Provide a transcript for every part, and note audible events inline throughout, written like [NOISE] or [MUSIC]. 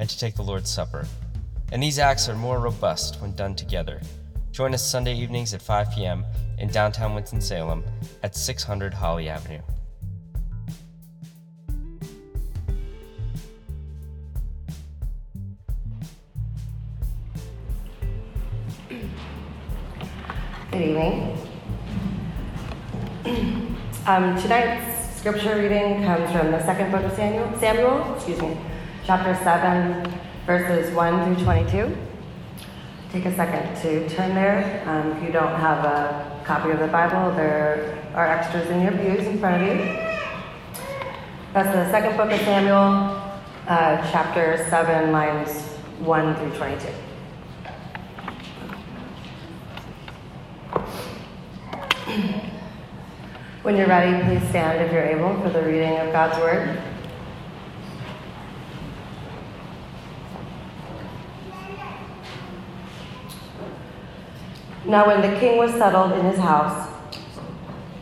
and to take the Lord's Supper. And these acts are more robust when done together. Join us Sunday evenings at 5 p.m. in downtown Winston-Salem at 600 Holly Avenue. Good evening. [CLEARS THROAT] Um, tonight's scripture reading comes from the second book of Samuel, Samuel, excuse me, chapter 7, verses 1 through 22. Take a second to turn there. Um, if you don't have a copy of the Bible, there are extras in your pews in front of you. That's the second book of Samuel, uh, chapter 7, lines 1 through 22. When you're ready, please stand if you're able for the reading of God's Word. Now, when the king was settled in his house,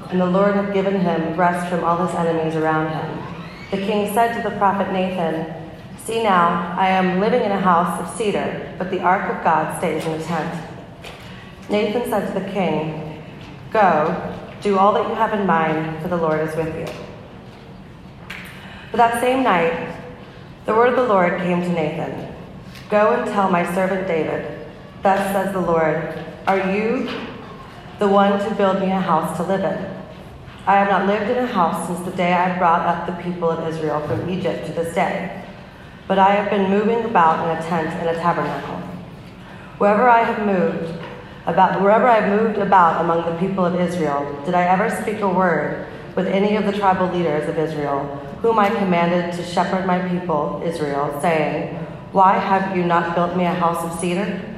and the Lord had given him rest from all his enemies around him, the king said to the prophet Nathan, See now, I am living in a house of cedar, but the ark of God stays in a tent. Nathan said to the king, Go, do all that you have in mind, for the Lord is with you. But that same night, the word of the Lord came to Nathan Go and tell my servant David, Thus says the Lord, Are you the one to build me a house to live in? I have not lived in a house since the day I brought up the people of Israel from Egypt to this day, but I have been moving about in a tent and a tabernacle. Wherever I have moved, about wherever I have moved about among the people of Israel, did I ever speak a word with any of the tribal leaders of Israel, whom I commanded to shepherd my people Israel, saying, Why have you not built me a house of cedar?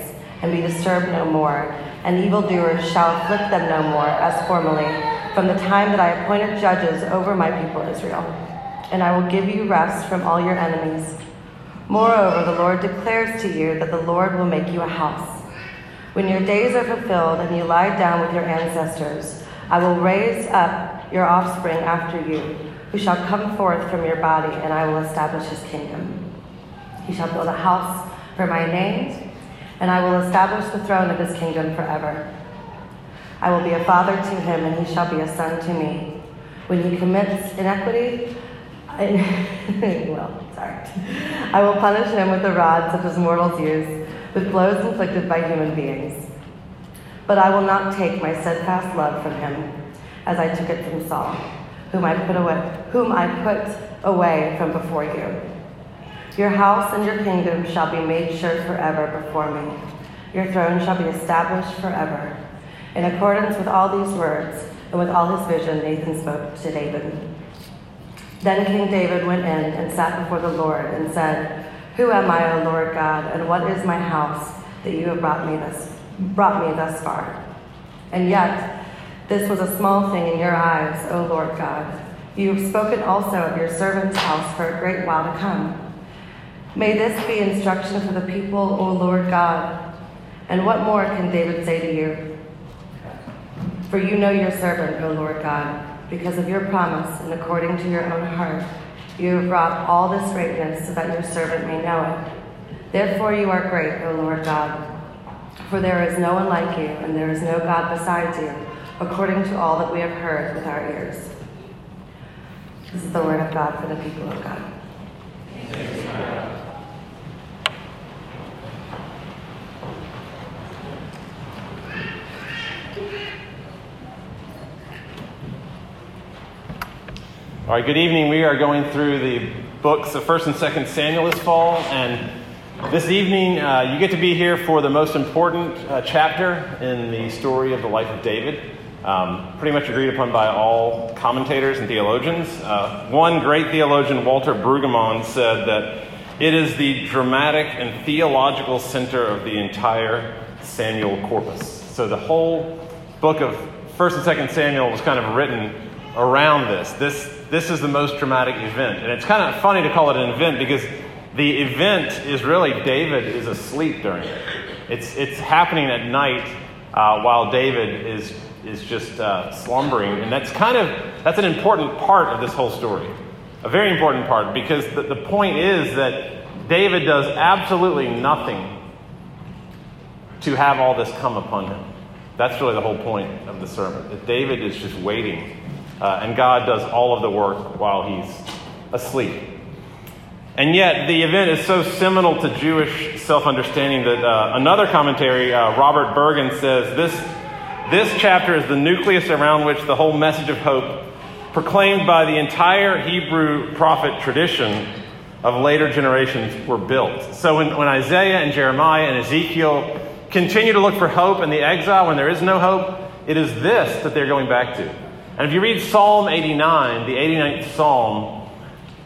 and be disturbed no more. And evildoers shall afflict them no more, as formerly, from the time that I appointed judges over my people Israel. And I will give you rest from all your enemies. Moreover, the Lord declares to you that the Lord will make you a house. When your days are fulfilled and you lie down with your ancestors, I will raise up your offspring after you, who shall come forth from your body, and I will establish his kingdom. He shall build a house for my name, and I will establish the throne of his kingdom forever. I will be a father to him, and he shall be a son to me. When he commits iniquity, I, [LAUGHS] well, sorry. I will punish him with a rod such as mortals use, with blows inflicted by human beings. But I will not take my steadfast love from him, as I took it from Saul, whom I put away, whom I put away from before you. Your house and your kingdom shall be made sure forever before me. Your throne shall be established forever. In accordance with all these words and with all his vision, Nathan spoke to David. Then King David went in and sat before the Lord and said, Who am I, O Lord God, and what is my house that you have brought me this brought me thus far? And yet this was a small thing in your eyes, O Lord God. You have spoken also of your servant's house for a great while to come. May this be instruction for the people, O Lord God. And what more can David say to you? For you know your servant, O Lord God. Because of your promise and according to your own heart, you have brought all this greatness so that your servant may know it. Therefore, you are great, O Lord God. For there is no one like you, and there is no God besides you, according to all that we have heard with our ears. This is the word of God for the people of God. All right, good evening. We are going through the books of 1st and 2nd Samuel this fall, and this evening uh, you get to be here for the most important uh, chapter in the story of the life of David. Um, pretty much agreed upon by all commentators and theologians. Uh, one great theologian, Walter Brueggemann, said that it is the dramatic and theological center of the entire Samuel corpus. So the whole book of 1st and 2nd Samuel was kind of written around this. This this is the most dramatic event. And it's kind of funny to call it an event because the event is really David is asleep during it. It's, it's happening at night uh, while David is, is just uh, slumbering. And that's kind of, that's an important part of this whole story. A very important part because the, the point is that David does absolutely nothing to have all this come upon him. That's really the whole point of the sermon. That David is just waiting uh, and God does all of the work while he's asleep. And yet, the event is so seminal to Jewish self understanding that uh, another commentary, uh, Robert Bergen, says this, this chapter is the nucleus around which the whole message of hope, proclaimed by the entire Hebrew prophet tradition of later generations, were built. So, when, when Isaiah and Jeremiah and Ezekiel continue to look for hope in the exile when there is no hope, it is this that they're going back to. And if you read Psalm 89, the 89th Psalm,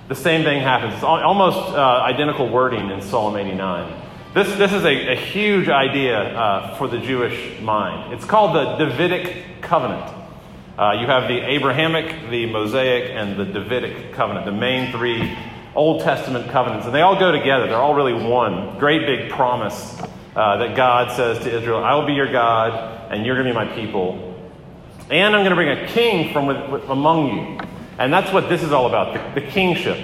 the same thing happens. It's almost uh, identical wording in Psalm 89. This, this is a, a huge idea uh, for the Jewish mind. It's called the Davidic covenant. Uh, you have the Abrahamic, the Mosaic, and the Davidic covenant, the main three Old Testament covenants. And they all go together, they're all really one. Great big promise uh, that God says to Israel, I will be your God, and you're going to be my people. And I'm going to bring a king from with, with, among you. And that's what this is all about the, the kingship.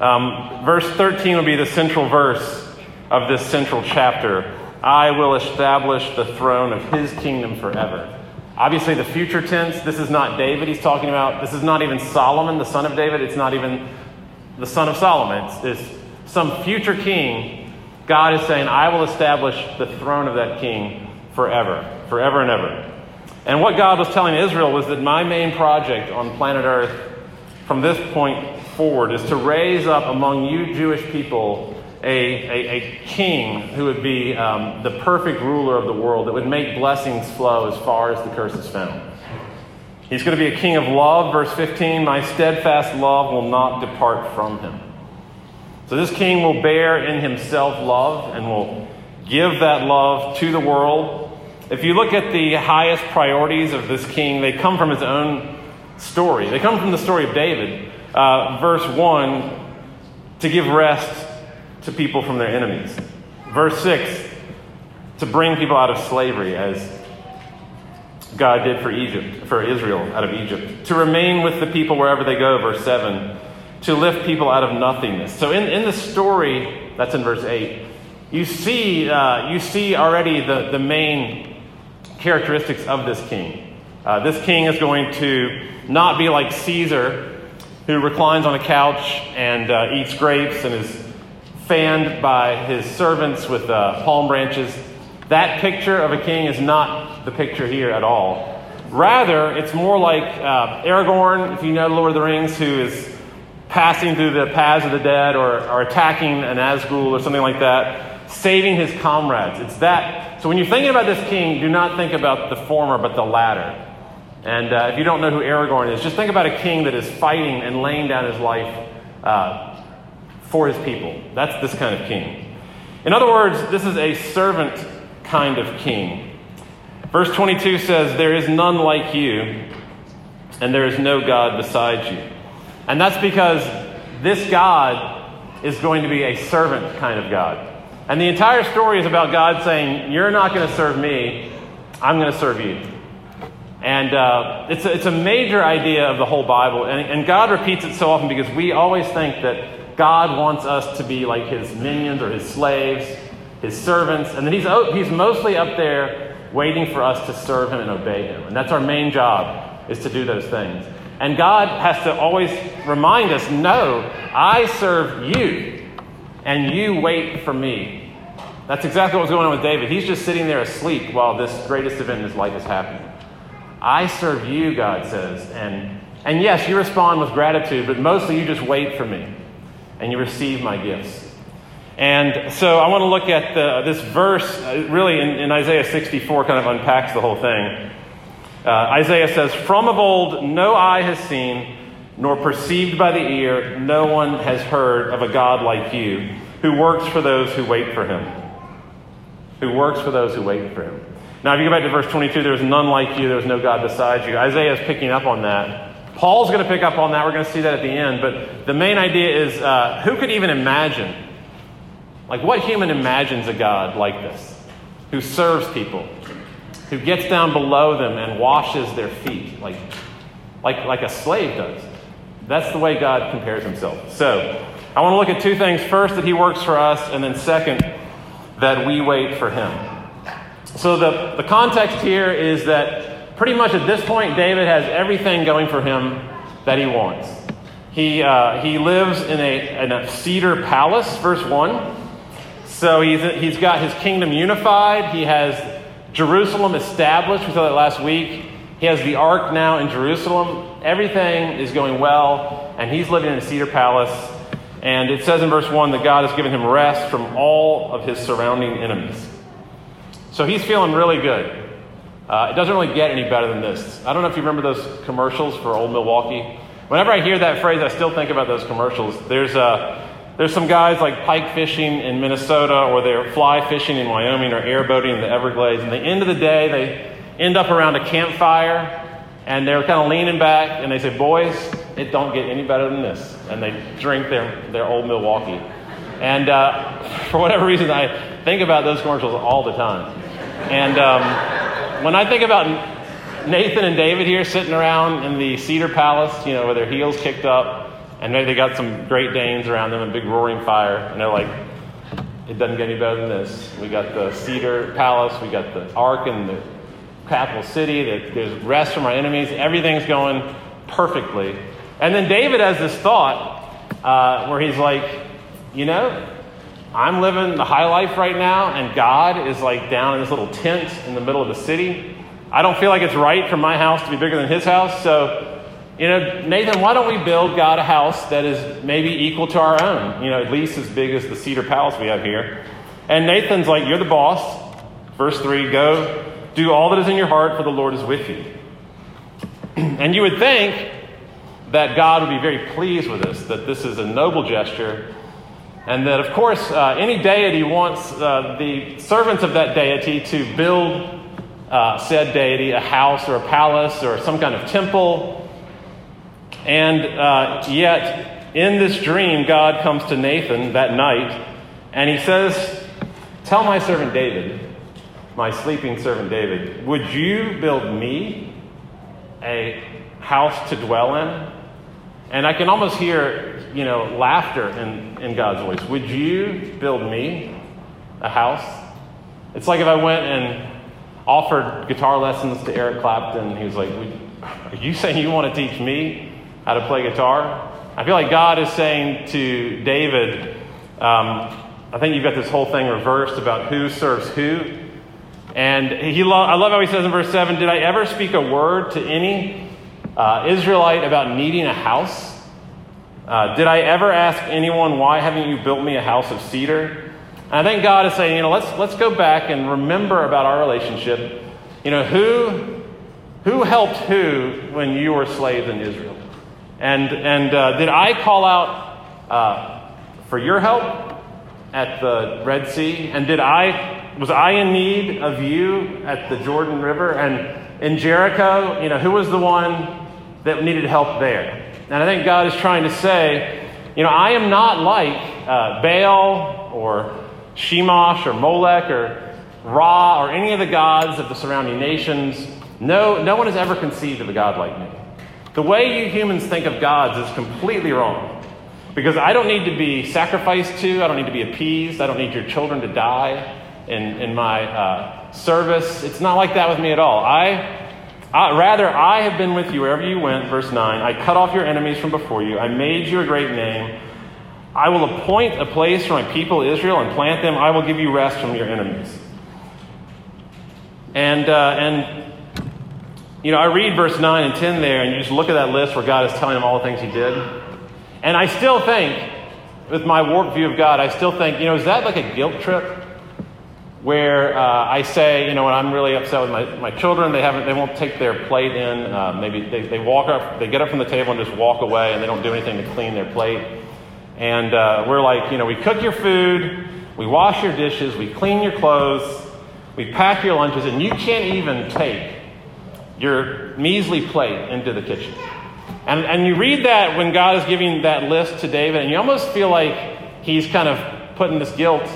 Um, verse 13 will be the central verse of this central chapter. I will establish the throne of his kingdom forever. Obviously, the future tense, this is not David he's talking about. This is not even Solomon, the son of David. It's not even the son of Solomon. It's, it's some future king. God is saying, I will establish the throne of that king forever, forever and ever. And what God was telling Israel was that my main project on planet Earth from this point forward is to raise up among you Jewish people a, a, a king who would be um, the perfect ruler of the world that would make blessings flow as far as the curse is found. He's going to be a king of love, verse 15. My steadfast love will not depart from him. So this king will bear in himself love and will give that love to the world if you look at the highest priorities of this king, they come from his own story. They come from the story of David. Uh, verse 1 to give rest to people from their enemies. Verse 6 to bring people out of slavery, as God did for Egypt, for Israel out of Egypt. To remain with the people wherever they go, verse 7. To lift people out of nothingness. So in, in the story, that's in verse 8, you see, uh, you see already the, the main characteristics of this king. Uh, this king is going to not be like Caesar, who reclines on a couch and uh, eats grapes and is fanned by his servants with uh, palm branches. That picture of a king is not the picture here at all. Rather, it's more like uh, Aragorn, if you know Lord of the Rings, who is passing through the paths of the dead or, or attacking an Nazgul or something like that, saving his comrades. It's that so when you're thinking about this king, do not think about the former, but the latter. And uh, if you don't know who Aragorn is, just think about a king that is fighting and laying down his life uh, for his people. That's this kind of king. In other words, this is a servant kind of king. Verse 22 says, There is none like you, and there is no God beside you. And that's because this God is going to be a servant kind of God. And the entire story is about God saying, You're not going to serve me, I'm going to serve you. And uh, it's, a, it's a major idea of the whole Bible. And, and God repeats it so often because we always think that God wants us to be like his minions or his slaves, his servants, and that he's, he's mostly up there waiting for us to serve him and obey him. And that's our main job, is to do those things. And God has to always remind us no, I serve you and you wait for me. That's exactly what's going on with David. He's just sitting there asleep while this greatest event in his life is happening. I serve you, God says, and And yes, you respond with gratitude, but mostly you just wait for me and you receive my gifts. And so I want to look at the, this verse, uh, really in, in, Isaiah 64, kind of unpacks the whole thing. Uh, Isaiah says, From of old, no eye has seen, nor perceived by the ear, no one has heard of a God like you, who works for those who wait for him. Who works for those who wait for him. Now, if you go back to verse 22, there's none like you, there's no God beside you. Isaiah is picking up on that. Paul's going to pick up on that. We're going to see that at the end. But the main idea is uh, who could even imagine? Like, what human imagines a God like this? Who serves people, who gets down below them and washes their feet, like, like, like a slave does. That's the way God compares himself. So, I want to look at two things. First, that he works for us, and then second, that we wait for him. So the, the context here is that pretty much at this point, David has everything going for him that he wants. He, uh, he lives in a, in a cedar palace, verse 1. So he's, he's got his kingdom unified. He has Jerusalem established. We saw that last week. He has the ark now in Jerusalem. Everything is going well, and he's living in a cedar palace. And it says in verse 1 that God has given him rest from all of his surrounding enemies. So he's feeling really good. Uh, it doesn't really get any better than this. I don't know if you remember those commercials for Old Milwaukee. Whenever I hear that phrase, I still think about those commercials. There's, uh, there's some guys like pike fishing in Minnesota, or they're fly fishing in Wyoming, or airboating in the Everglades. And the end of the day, they end up around a campfire, and they're kind of leaning back, and they say, Boys, it don't get any better than this. And they drink their, their Old Milwaukee. And uh, [LAUGHS] for whatever reason, I think about those commercials all the time. And um, when I think about Nathan and David here sitting around in the Cedar Palace, you know, with their heels kicked up, and maybe they got some Great Danes around them, a big roaring fire, and they're like, it doesn't get any better than this. We got the Cedar Palace, we got the Ark and the capital city, there's rest from our enemies, everything's going perfectly. And then David has this thought uh, where he's like, you know, I'm living the high life right now, and God is like down in this little tent in the middle of the city. I don't feel like it's right for my house to be bigger than his house. So, you know, Nathan, why don't we build God a house that is maybe equal to our own? You know, at least as big as the Cedar Palace we have here. And Nathan's like, You're the boss. Verse 3 Go do all that is in your heart, for the Lord is with you. [CLEARS THROAT] and you would think that God would be very pleased with this, that this is a noble gesture and that, of course, uh, any deity wants uh, the servants of that deity to build uh, said deity a house or a palace or some kind of temple. And uh, yet, in this dream, God comes to Nathan that night and he says, Tell my servant David, my sleeping servant David, would you build me a house to dwell in? And I can almost hear you know, laughter in, in God's voice. Would you build me a house? It's like if I went and offered guitar lessons to Eric Clapton. He was like, Are you saying you want to teach me how to play guitar? I feel like God is saying to David, um, I think you've got this whole thing reversed about who serves who. And he lo- I love how he says in verse 7 Did I ever speak a word to any uh, Israelite about needing a house? Uh, did I ever ask anyone, why haven't you built me a house of cedar? And I think God is saying, you know, let's, let's go back and remember about our relationship. You know, who, who helped who when you were slaves in Israel? And, and uh, did I call out uh, for your help at the Red Sea? And did I, was I in need of you at the Jordan River? And in Jericho, you know, who was the one that needed help there? And I think God is trying to say, you know, I am not like uh, Baal or Chemosh or Molech or Ra or any of the gods of the surrounding nations. No, no one has ever conceived of a God like me. The way you humans think of gods is completely wrong. Because I don't need to be sacrificed to, I don't need to be appeased, I don't need your children to die in, in my uh, service. It's not like that with me at all. I uh, rather, I have been with you wherever you went, verse 9. I cut off your enemies from before you. I made you a great name. I will appoint a place for my people Israel and plant them. I will give you rest from your enemies. And, uh, and you know, I read verse 9 and 10 there, and you just look at that list where God is telling him all the things he did. And I still think, with my warped view of God, I still think, you know, is that like a guilt trip? Where uh, I say, you know, when I'm really upset with my, my children, they haven't, they won't take their plate in. Uh, maybe they, they walk up, they get up from the table and just walk away, and they don't do anything to clean their plate. And uh, we're like, you know, we cook your food, we wash your dishes, we clean your clothes, we pack your lunches, and you can't even take your measly plate into the kitchen. And, and you read that when God is giving that list to David, and you almost feel like he's kind of putting this guilt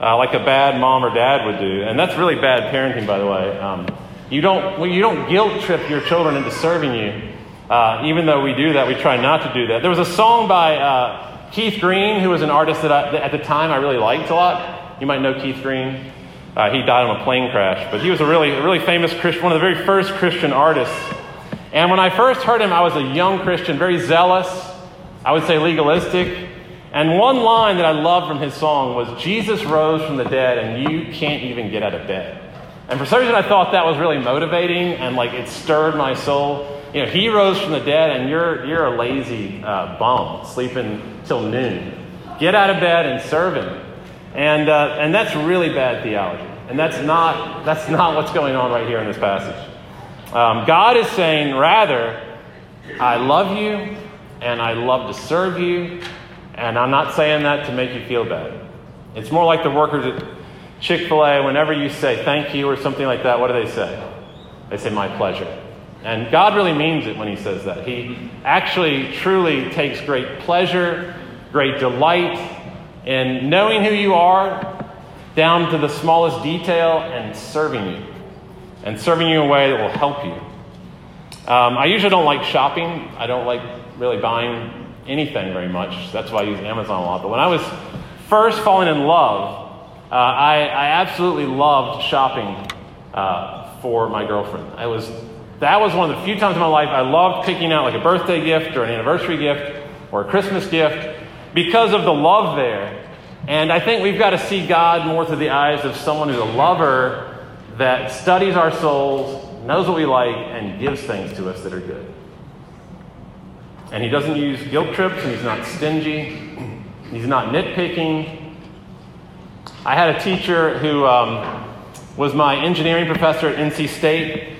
uh, like a bad mom or dad would do. And that's really bad parenting, by the way. Um, you, don't, well, you don't guilt trip your children into serving you. Uh, even though we do that, we try not to do that. There was a song by uh, Keith Green, who was an artist that, I, that at the time I really liked a lot. You might know Keith Green. Uh, he died on a plane crash, but he was a really, a really famous Christian, one of the very first Christian artists. And when I first heard him, I was a young Christian, very zealous, I would say legalistic. And one line that I loved from his song was Jesus rose from the dead and you can't even get out of bed. And for some reason, I thought that was really motivating and like it stirred my soul. You know, he rose from the dead and you're, you're a lazy uh, bum sleeping till noon. Get out of bed and serve him. And, uh, and that's really bad theology. And that's not, that's not what's going on right here in this passage. Um, God is saying, rather, I love you and I love to serve you. And I'm not saying that to make you feel bad. It's more like the workers at Chick fil A, whenever you say thank you or something like that, what do they say? They say, my pleasure. And God really means it when He says that. He actually, truly takes great pleasure, great delight in knowing who you are down to the smallest detail and serving you. And serving you in a way that will help you. Um, I usually don't like shopping. I don't like really buying anything very much. That's why I use Amazon a lot. But when I was first falling in love, uh, I, I, absolutely loved shopping uh, for my girlfriend. I was, that was one of the few times in my life I loved picking out like a birthday gift or an anniversary gift or a Christmas gift because of the love there. And I think we've got to see God more through the eyes of someone who's a lover that studies our souls, knows what we like, and gives things to us that are good. And he doesn't use guilt trips, and he's not stingy, he's not nitpicking. I had a teacher who um, was my engineering professor at NC State,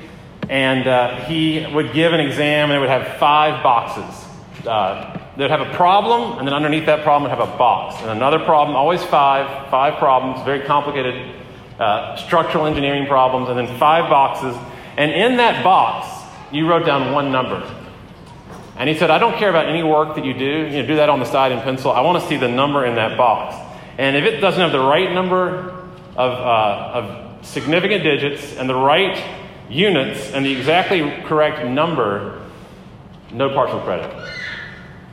and uh, he would give an exam, and it would have five boxes. Uh, they'd have a problem, and then underneath that problem would have a box. And another problem, always five, five problems, very complicated uh, structural engineering problems, and then five boxes. And in that box, you wrote down one number. And he said, I don't care about any work that you do. You know, do that on the side in pencil. I want to see the number in that box. And if it doesn't have the right number of, uh, of significant digits and the right units and the exactly correct number, no partial credit.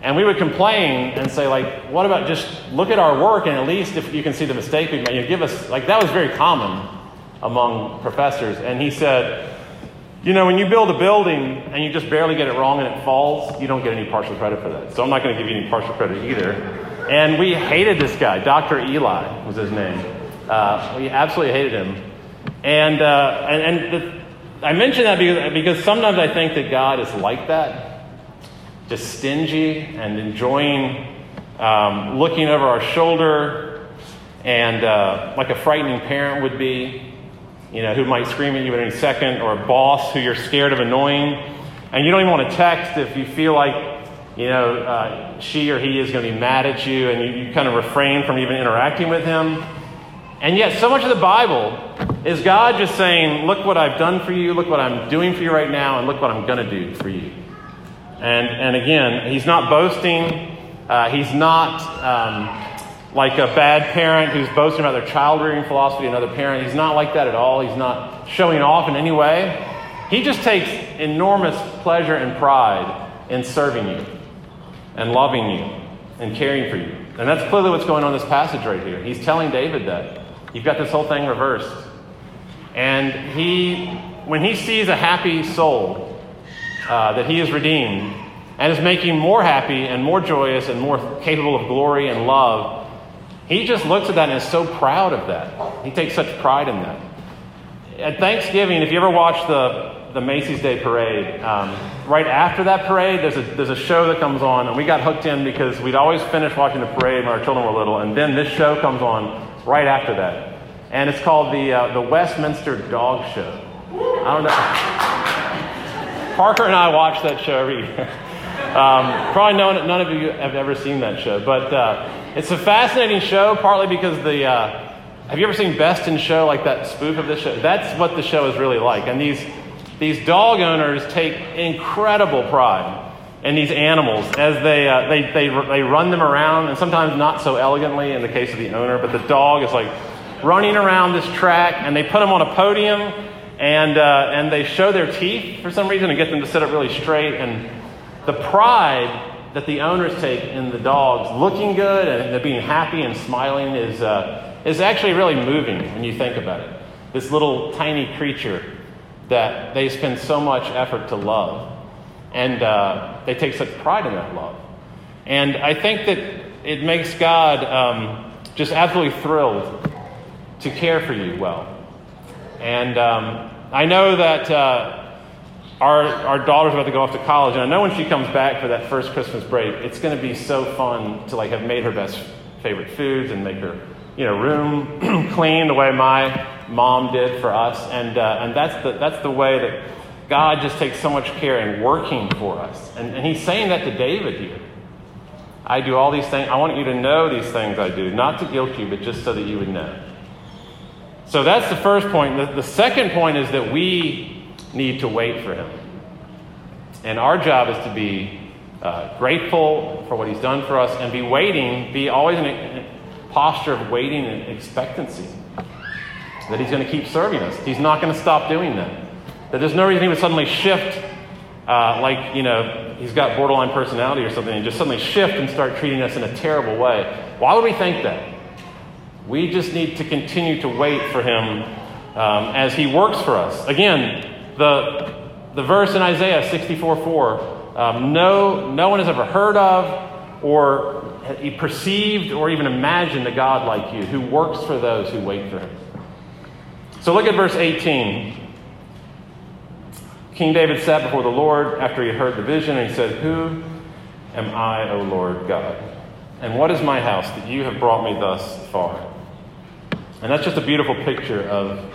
And we would complain and say, like, what about just look at our work and at least if you can see the mistake we you give us, like, that was very common among professors. And he said, you know, when you build a building and you just barely get it wrong and it falls, you don't get any partial credit for that. So I'm not going to give you any partial credit either. And we hated this guy. Dr. Eli was his name. Uh, we absolutely hated him. And, uh, and, and the, I mention that because, because sometimes I think that God is like that just stingy and enjoying um, looking over our shoulder and uh, like a frightening parent would be, you know, who might scream at you at any second, or a boss who you're scared of annoying. And you don't even want to text if you feel like, you know, uh, she or he is going to be mad at you, and you, you kind of refrain from even interacting with him. And yet, so much of the Bible is God just saying, Look what I've done for you, look what I'm doing for you right now, and look what I'm going to do for you. And, and again, he's not boasting. Uh, he's not um, like a bad parent who's boasting about their child rearing philosophy, another parent. He's not like that at all. He's not showing off in any way. He just takes enormous pleasure and pride in serving you and loving you and caring for you. And that's clearly what's going on in this passage right here. He's telling David that. You've got this whole thing reversed. And he, when he sees a happy soul, uh, that he is redeemed and is making more happy and more joyous and more capable of glory and love, he just looks at that and is so proud of that. He takes such pride in that. At Thanksgiving, if you ever watch the the Macy's Day Parade, um, right after that parade, there's a, there's a show that comes on, and we got hooked in because we'd always finish watching the parade when our children were little, and then this show comes on right after that. And it's called the, uh, the Westminster Dog Show. I don't know. [LAUGHS] Parker and I watch that show every year. [LAUGHS] Um, probably none, none of you have ever seen that show, but uh, it's a fascinating show, partly because the. Uh, have you ever seen Best in Show, like that spoof of the show? That's what the show is really like. And these, these dog owners take incredible pride in these animals as they, uh, they, they, they run them around, and sometimes not so elegantly in the case of the owner, but the dog is like running around this track, and they put them on a podium, and, uh, and they show their teeth for some reason and get them to sit up really straight. And the pride that the owners take in the dogs looking good and being happy and smiling is, uh, is actually really moving when you think about it. This little tiny creature that they spend so much effort to love, and uh, they take such pride in that love. And I think that it makes God um, just absolutely thrilled to care for you well. And um, I know that uh, our, our daughter's about to go off to college, and I know when she comes back for that first Christmas break, it's going to be so fun to like have made her best favorite foods and make her you know, room [CLEARS THROAT] clean the way my mom did for us. And, uh, and that's, the, that's the way that God just takes so much care in working for us. And, and he's saying that to David here. I do all these things. I want you to know these things I do, not to guilt you, but just so that you would know. So that's the first point. The, the second point is that we need to wait for him. And our job is to be uh, grateful for what he's done for us and be waiting, be always in a, posture of waiting and expectancy. That He's going to keep serving us. He's not going to stop doing that. That there's no reason He would suddenly shift, uh, like, you know, He's got borderline personality or something, and just suddenly shift and start treating us in a terrible way. Why would we think that? We just need to continue to wait for Him um, as He works for us. Again, the, the verse in Isaiah 64 4 um, no, no one has ever heard of or perceived or even imagined a God like you who works for those who wait for him. So look at verse 18. King David sat before the Lord after he heard the vision, and he said, Who am I, O Lord God? And what is my house that you have brought me thus far? And that's just a beautiful picture of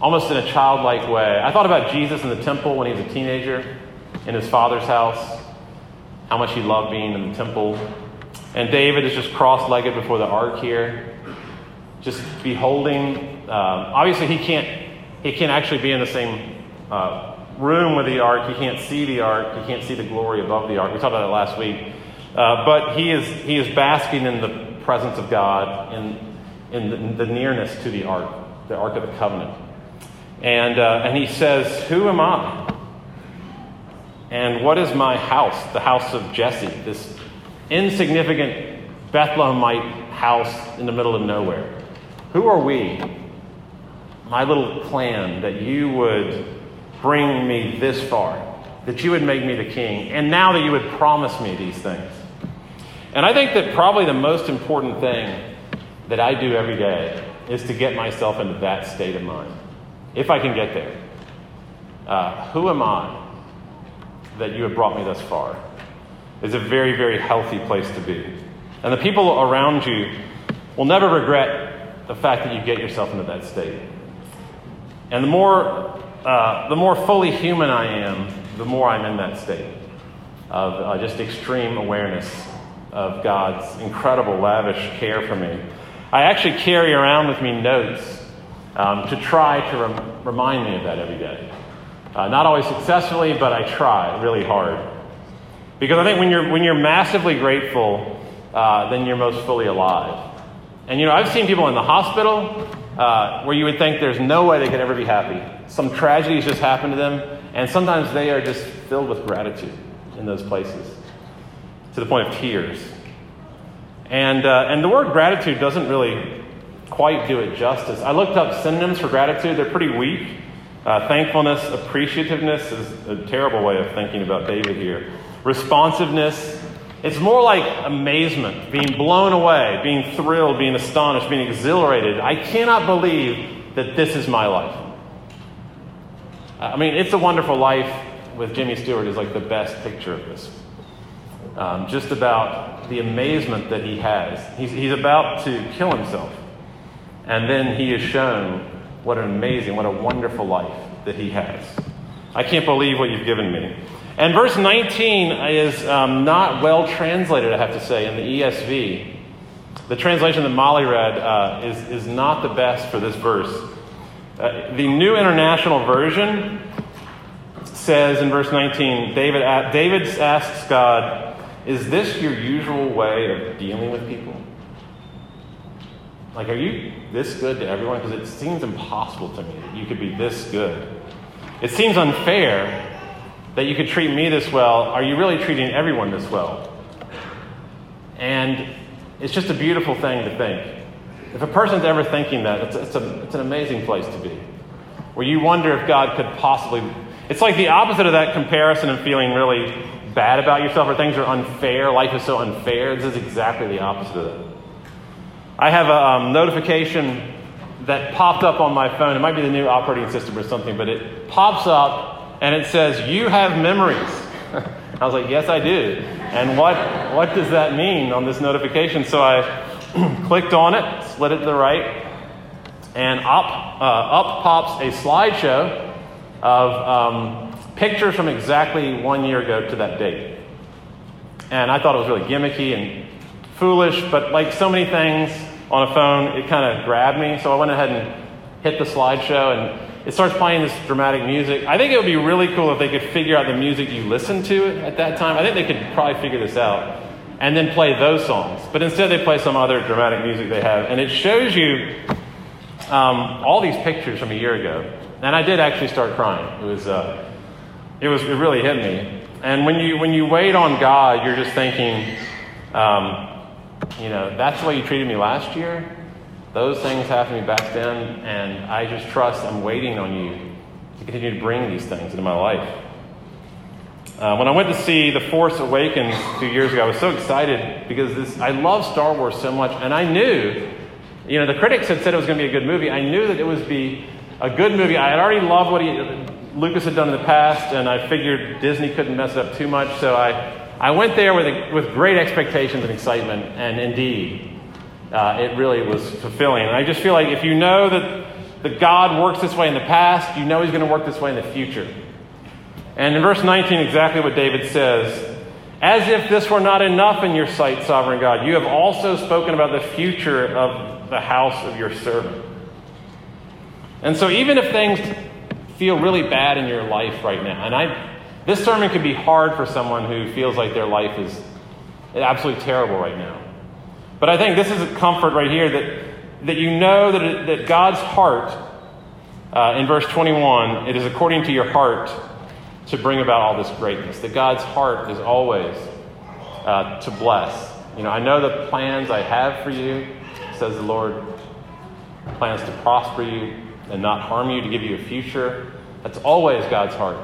almost in a childlike way. I thought about Jesus in the temple when he was a teenager in his father's house, how much he loved being in the temple and David is just cross legged before the ark here, just beholding. Uh, obviously, he can't, he can't actually be in the same uh, room with the ark. He can't see the ark. He can't see the glory above the ark. We talked about that last week. Uh, but he is, he is basking in the presence of God, in, in the, the nearness to the ark, the ark of the covenant. And, uh, and he says, Who am I? And what is my house, the house of Jesse, this insignificant Bethlehemite house in the middle of nowhere. Who are we, my little clan, that you would bring me this far, that you would make me the king, and now that you would promise me these things? And I think that probably the most important thing that I do every day is to get myself into that state of mind, if I can get there. Uh, who am I that you have brought me thus far? is a very, very healthy place to be. And the people around you will never regret the fact that you get yourself into that state. And the more, uh, the more fully human I am, the more I'm in that state of uh, just extreme awareness of God's incredible, lavish care for me. I actually carry around with me notes um, to try to rem- remind me of that every day. Uh, not always successfully, but I try really hard. Because I think when you're, when you're massively grateful, uh, then you're most fully alive. And you know, I've seen people in the hospital uh, where you would think there's no way they could ever be happy. Some tragedies just happen to them, and sometimes they are just filled with gratitude in those places to the point of tears. And, uh, and the word gratitude doesn't really quite do it justice. I looked up synonyms for gratitude, they're pretty weak. Uh, thankfulness, appreciativeness is a terrible way of thinking about David here responsiveness. It's more like amazement, being blown away, being thrilled, being astonished, being exhilarated. I cannot believe that this is my life. I mean, It's a Wonderful Life with Jimmy Stewart is like the best picture of this. Um, just about the amazement that he has. He's, he's about to kill himself. And then he is shown what an amazing, what a wonderful life that he has. I can't believe what you've given me. And verse 19 is um, not well translated, I have to say, in the ESV. The translation that Molly read uh, is, is not the best for this verse. Uh, the New International Version says in verse 19 David, David asks God, Is this your usual way of dealing with people? Like, are you this good to everyone? Because it seems impossible to me that you could be this good. It seems unfair that you could treat me this well. Are you really treating everyone this well? And it's just a beautiful thing to think. If a person's ever thinking that, it's, it's, a, it's an amazing place to be. Where you wonder if God could possibly. It's like the opposite of that comparison and feeling really bad about yourself or things are unfair. Life is so unfair. This is exactly the opposite of that. I have a um, notification that popped up on my phone. It might be the new operating system or something, but it pops up and it says, You have memories. [LAUGHS] I was like, Yes, I do. And what, what does that mean on this notification? So I [CLEARS THROAT] clicked on it, slid it to the right, and up, uh, up pops a slideshow of um, pictures from exactly one year ago to that date. And I thought it was really gimmicky and foolish, but like so many things on a phone, it kind of grabbed me. So I went ahead and hit the slideshow, and it starts playing this dramatic music. I think it would be really cool if they could figure out the music you listened to at that time. I think they could probably figure this out and then play those songs. But instead, they play some other dramatic music they have. And it shows you um, all these pictures from a year ago. And I did actually start crying. It was, uh, it was, it really hit me. And when you, when you wait on God, you're just thinking, um, you know, that's the way you treated me last year. Those things happened to me back then. And I just trust I'm waiting on you to continue to bring these things into my life. Uh, when I went to see The Force Awakens few years ago, I was so excited because this, I love Star Wars so much, and I knew, you know, the critics had said it was going to be a good movie. I knew that it would be a good movie. I had already loved what he, Lucas had done in the past, and I figured Disney couldn't mess it up too much, so I, I went there with, a, with great expectations and excitement, and indeed, uh, it really was fulfilling. And I just feel like if you know that, that God works this way in the past, you know He's going to work this way in the future. And in verse 19, exactly what David says As if this were not enough in your sight, sovereign God, you have also spoken about the future of the house of your servant. And so, even if things feel really bad in your life right now, and I, this sermon could be hard for someone who feels like their life is absolutely terrible right now. But I think this is a comfort right here that, that you know that, it, that God's heart, uh, in verse 21, it is according to your heart to bring about all this greatness. That God's heart is always uh, to bless. You know, I know the plans I have for you, says the Lord, plans to prosper you and not harm you, to give you a future. That's always God's heart.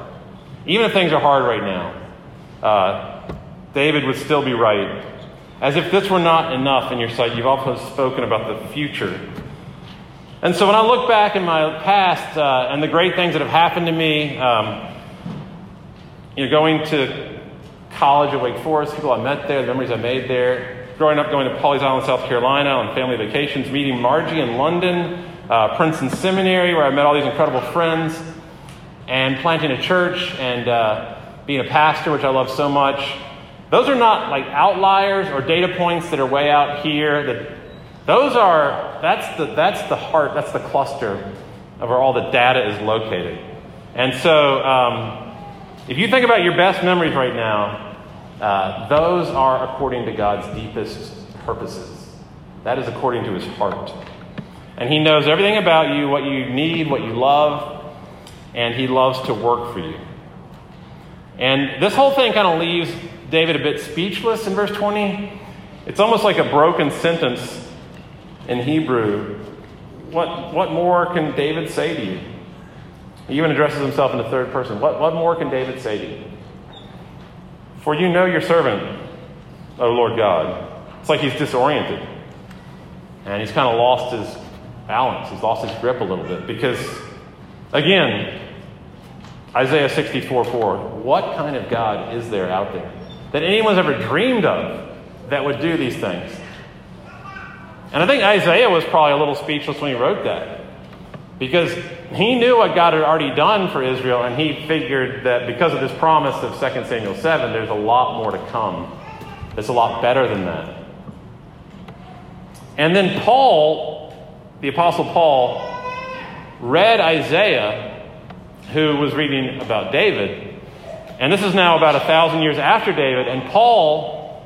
Even if things are hard right now, uh, David would still be right. As if this were not enough in your sight, you've also spoken about the future. And so when I look back in my past uh, and the great things that have happened to me, um, you know, going to college at Wake Forest, people I met there, the memories I made there. Growing up, going to Pawleys Island, South Carolina on family vacations, meeting Margie in London, uh, Princeton Seminary, where I met all these incredible friends, and planting a church and uh, being a pastor, which I love so much. Those are not like outliers or data points that are way out here. That those are that's the that's the heart, that's the cluster of where all the data is located. And so. Um, if you think about your best memories right now, uh, those are according to God's deepest purposes. That is according to his heart. And he knows everything about you, what you need, what you love, and he loves to work for you. And this whole thing kind of leaves David a bit speechless in verse 20. It's almost like a broken sentence in Hebrew. What, what more can David say to you? He even addresses himself in the third person. What, what more can David say to you? For you know your servant, O Lord God. It's like he's disoriented. And he's kind of lost his balance. He's lost his grip a little bit. Because, again, Isaiah 64 4. What kind of God is there out there that anyone's ever dreamed of that would do these things? And I think Isaiah was probably a little speechless when he wrote that because he knew what God had already done for Israel, and he figured that because of this promise of 2 Samuel 7, there's a lot more to come. It's a lot better than that. And then Paul, the Apostle Paul, read Isaiah, who was reading about David. And this is now about a thousand years after David. And Paul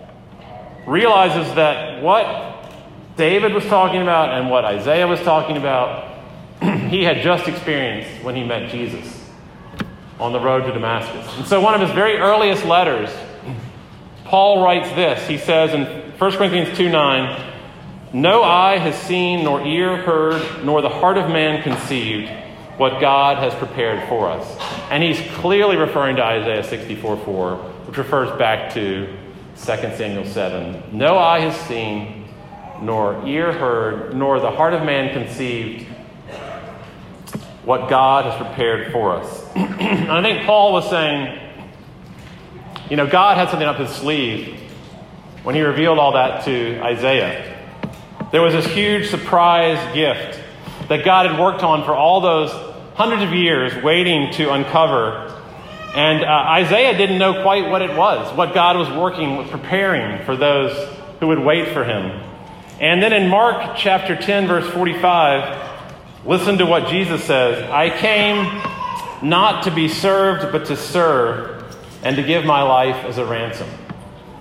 realizes that what David was talking about and what Isaiah was talking about, [CLEARS THROAT] he had just experienced when he met Jesus on the road to Damascus. And so, one of his very earliest letters, Paul writes this. He says in 1 Corinthians 2 9, no eye has seen, nor ear heard, nor the heart of man conceived what God has prepared for us. And he's clearly referring to Isaiah 64 4, which refers back to 2 Samuel 7. No eye has seen, nor ear heard, nor the heart of man conceived what God has prepared for us. [CLEARS THROAT] and I think Paul was saying, you know, God had something up his sleeve when he revealed all that to Isaiah. There was this huge surprise gift that God had worked on for all those hundreds of years, waiting to uncover. And uh, Isaiah didn't know quite what it was, what God was working with, preparing for those who would wait for him. And then in Mark chapter 10, verse 45, listen to what Jesus says I came not to be served, but to serve, and to give my life as a ransom.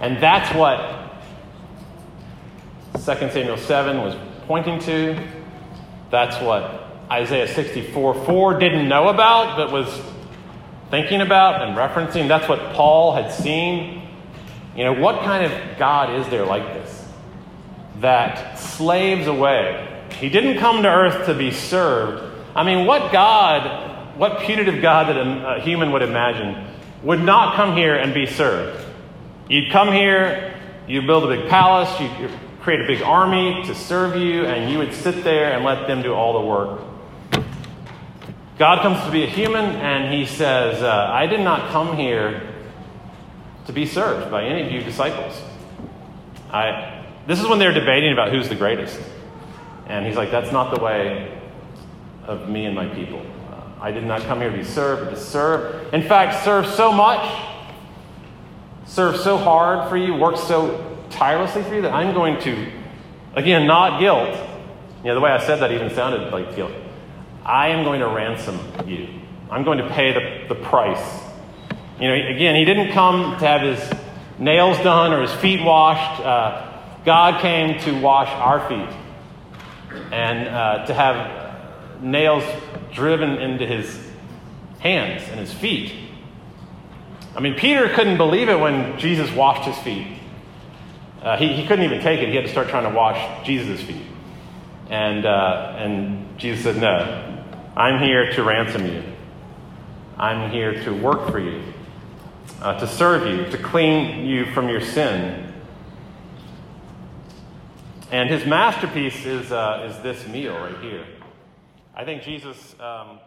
And that's what 2 Samuel 7 was pointing to. That's what Isaiah 64 4 didn't know about, but was thinking about and referencing. That's what Paul had seen. You know, what kind of God is there like this? That slaves away. He didn't come to earth to be served. I mean, what God, what putative God that a human would imagine would not come here and be served? You'd come here, you'd build a big palace, you'd create a big army to serve you, and you would sit there and let them do all the work. God comes to be a human, and he says, uh, I did not come here to be served by any of you disciples. I, this is when they're debating about who's the greatest. And he's like, That's not the way of me and my people. Uh, I did not come here to be served, but to serve. In fact, serve so much, serve so hard for you, work so tirelessly for you that I'm going to, again, not guilt. You know, the way I said that even sounded like guilt. I am going to ransom you. I'm going to pay the, the price. You know, again, he didn't come to have his nails done or his feet washed. Uh, God came to wash our feet and uh, to have nails driven into his hands and his feet. I mean, Peter couldn't believe it when Jesus washed his feet. Uh, he, he couldn't even take it. He had to start trying to wash Jesus' feet. And, uh, and Jesus said, No, I'm here to ransom you. I'm here to work for you, uh, to serve you, to clean you from your sin. And his masterpiece is, uh, is this meal right here. I think Jesus, um,